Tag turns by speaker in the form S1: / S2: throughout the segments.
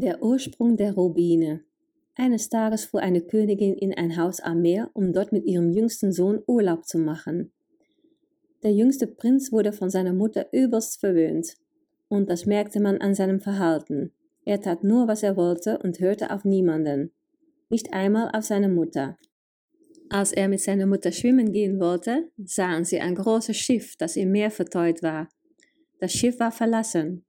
S1: Der Ursprung der Rubine. Eines Tages fuhr eine Königin in ein Haus am Meer, um dort mit ihrem jüngsten Sohn Urlaub zu machen. Der jüngste Prinz wurde von seiner Mutter übelst verwöhnt, und das merkte man an seinem Verhalten. Er tat nur, was er wollte und hörte auf niemanden, nicht einmal auf seine Mutter. Als er mit seiner Mutter schwimmen gehen wollte, sahen sie ein großes Schiff, das im Meer verteut war. Das Schiff war verlassen,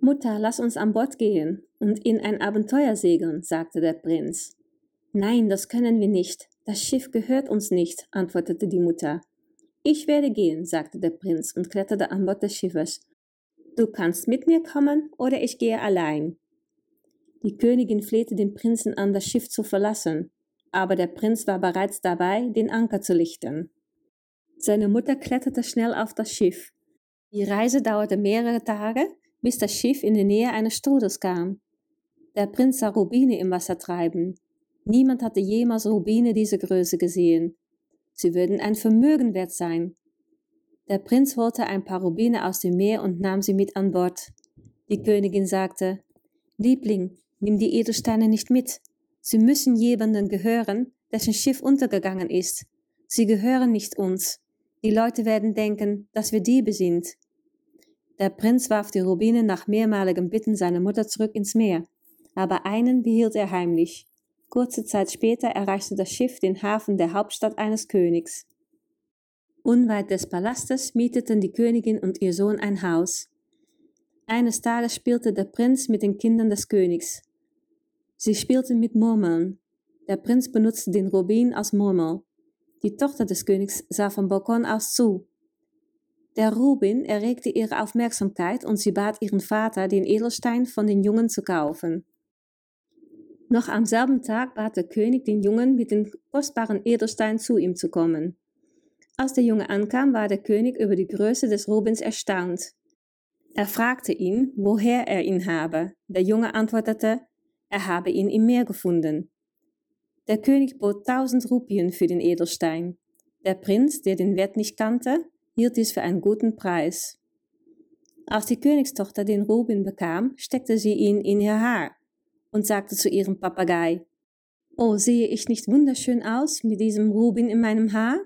S1: Mutter, lass uns an Bord gehen und in ein Abenteuer segeln, sagte der Prinz. Nein, das können wir nicht. Das Schiff gehört uns nicht, antwortete die Mutter. Ich werde gehen, sagte der Prinz und kletterte an Bord des Schiffes. Du kannst mit mir kommen oder ich gehe allein. Die Königin flehte den Prinzen an, das Schiff zu verlassen, aber der Prinz war bereits dabei, den Anker zu lichten. Seine Mutter kletterte schnell auf das Schiff. Die Reise dauerte mehrere Tage, bis das Schiff in die Nähe eines Strudels kam. Der Prinz sah Rubine im Wasser treiben. Niemand hatte jemals Rubine dieser Größe gesehen. Sie würden ein Vermögen wert sein. Der Prinz holte ein paar Rubine aus dem Meer und nahm sie mit an Bord. Die Königin sagte, Liebling, nimm die Edelsteine nicht mit. Sie müssen jemandem gehören, dessen Schiff untergegangen ist. Sie gehören nicht uns. Die Leute werden denken, dass wir Diebe sind. Der Prinz warf die Rubine nach mehrmaligem Bitten seiner Mutter zurück ins Meer, aber einen behielt er heimlich. Kurze Zeit später erreichte das Schiff den Hafen der Hauptstadt eines Königs. Unweit des Palastes mieteten die Königin und ihr Sohn ein Haus. Eines Tages spielte der Prinz mit den Kindern des Königs. Sie spielten mit Murmeln. Der Prinz benutzte den Rubin als Murmel. Die Tochter des Königs sah vom Balkon aus zu. Der Rubin erregte ihre Aufmerksamkeit und sie bat ihren Vater, den Edelstein von den Jungen zu kaufen. Noch am selben Tag bat der König den Jungen, mit dem kostbaren Edelstein zu ihm zu kommen. Als der Junge ankam, war der König über die Größe des Rubins erstaunt. Er fragte ihn, woher er ihn habe. Der Junge antwortete, er habe ihn im Meer gefunden. Der König bot tausend Rupien für den Edelstein. Der Prinz, der den Wert nicht kannte, hielt dies für einen guten Preis. Als die Königstochter den Rubin bekam, steckte sie ihn in ihr Haar und sagte zu ihrem Papagei, Oh, sehe ich nicht wunderschön aus mit diesem Rubin in meinem Haar?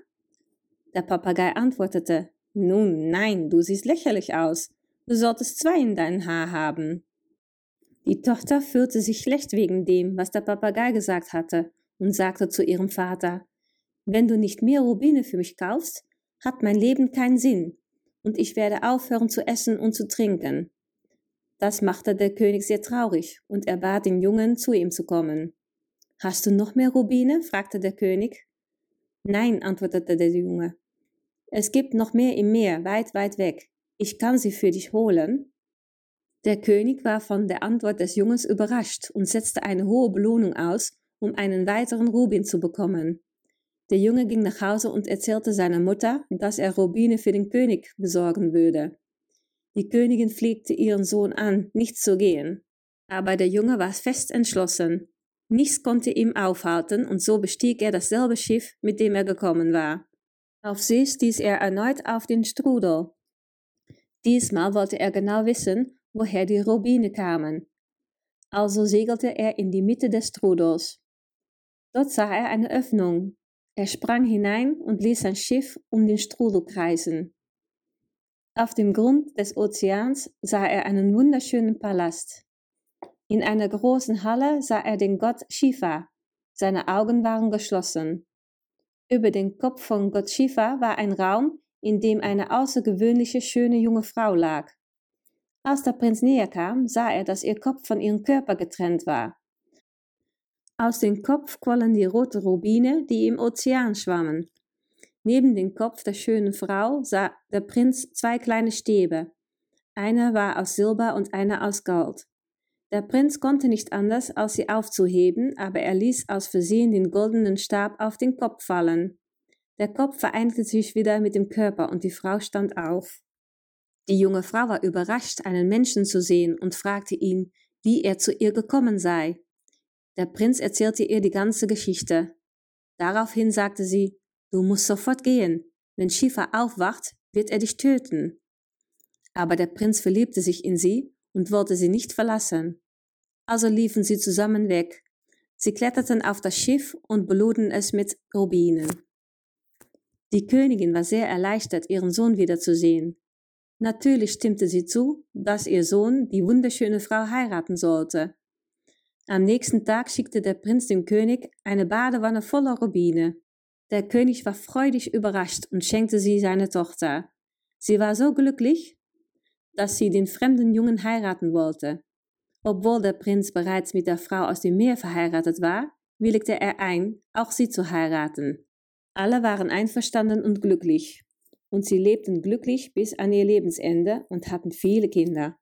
S1: Der Papagei antwortete, Nun, nein, du siehst lächerlich aus. Du solltest zwei in deinem Haar haben. Die Tochter fühlte sich schlecht wegen dem, was der Papagei gesagt hatte, und sagte zu ihrem Vater, Wenn du nicht mehr Rubine für mich kaufst, hat mein Leben keinen Sinn und ich werde aufhören zu essen und zu trinken. Das machte der König sehr traurig und er bat den Jungen, zu ihm zu kommen. Hast du noch mehr Rubine? fragte der König. Nein, antwortete der Junge. Es gibt noch mehr im Meer, weit, weit weg. Ich kann sie für dich holen. Der König war von der Antwort des Jungens überrascht und setzte eine hohe Belohnung aus, um einen weiteren Rubin zu bekommen. Der Junge ging nach Hause und erzählte seiner Mutter, dass er Rubine für den König besorgen würde. Die Königin flegte ihren Sohn an, nicht zu gehen. Aber der Junge war fest entschlossen. Nichts konnte ihn aufhalten, und so bestieg er dasselbe Schiff, mit dem er gekommen war. Auf See stieß er erneut auf den Strudel. Diesmal wollte er genau wissen, woher die Rubine kamen. Also segelte er in die Mitte des Strudels. Dort sah er eine Öffnung, er sprang hinein und ließ sein Schiff um den Strudel kreisen. Auf dem Grund des Ozeans sah er einen wunderschönen Palast. In einer großen Halle sah er den Gott Shiva. Seine Augen waren geschlossen. Über den Kopf von Gott Shiva war ein Raum, in dem eine außergewöhnliche schöne junge Frau lag. Als der Prinz näher kam, sah er, dass ihr Kopf von ihrem Körper getrennt war. Aus dem Kopf quollen die roten Rubine, die im Ozean schwammen. Neben dem Kopf der schönen Frau sah der Prinz zwei kleine Stäbe. Einer war aus Silber und einer aus Gold. Der Prinz konnte nicht anders, als sie aufzuheben, aber er ließ aus Versehen den goldenen Stab auf den Kopf fallen. Der Kopf vereinigte sich wieder mit dem Körper und die Frau stand auf. Die junge Frau war überrascht, einen Menschen zu sehen und fragte ihn, wie er zu ihr gekommen sei. Der Prinz erzählte ihr die ganze Geschichte. Daraufhin sagte sie, du musst sofort gehen. Wenn Schiefer aufwacht, wird er dich töten. Aber der Prinz verliebte sich in sie und wollte sie nicht verlassen. Also liefen sie zusammen weg. Sie kletterten auf das Schiff und beluden es mit Rubinen. Die Königin war sehr erleichtert, ihren Sohn wiederzusehen. Natürlich stimmte sie zu, dass ihr Sohn die wunderschöne Frau heiraten sollte. Am nächsten Tag schickte der Prinz dem König eine Badewanne voller Rubine. Der König war freudig überrascht und schenkte sie seine Tochter. Sie war so glücklich, dass sie den fremden Jungen heiraten wollte. Obwohl der Prinz bereits mit der Frau aus dem Meer verheiratet war, willigte er ein, auch sie zu heiraten. Alle waren einverstanden und glücklich. Und sie lebten glücklich bis an ihr Lebensende und hatten viele Kinder.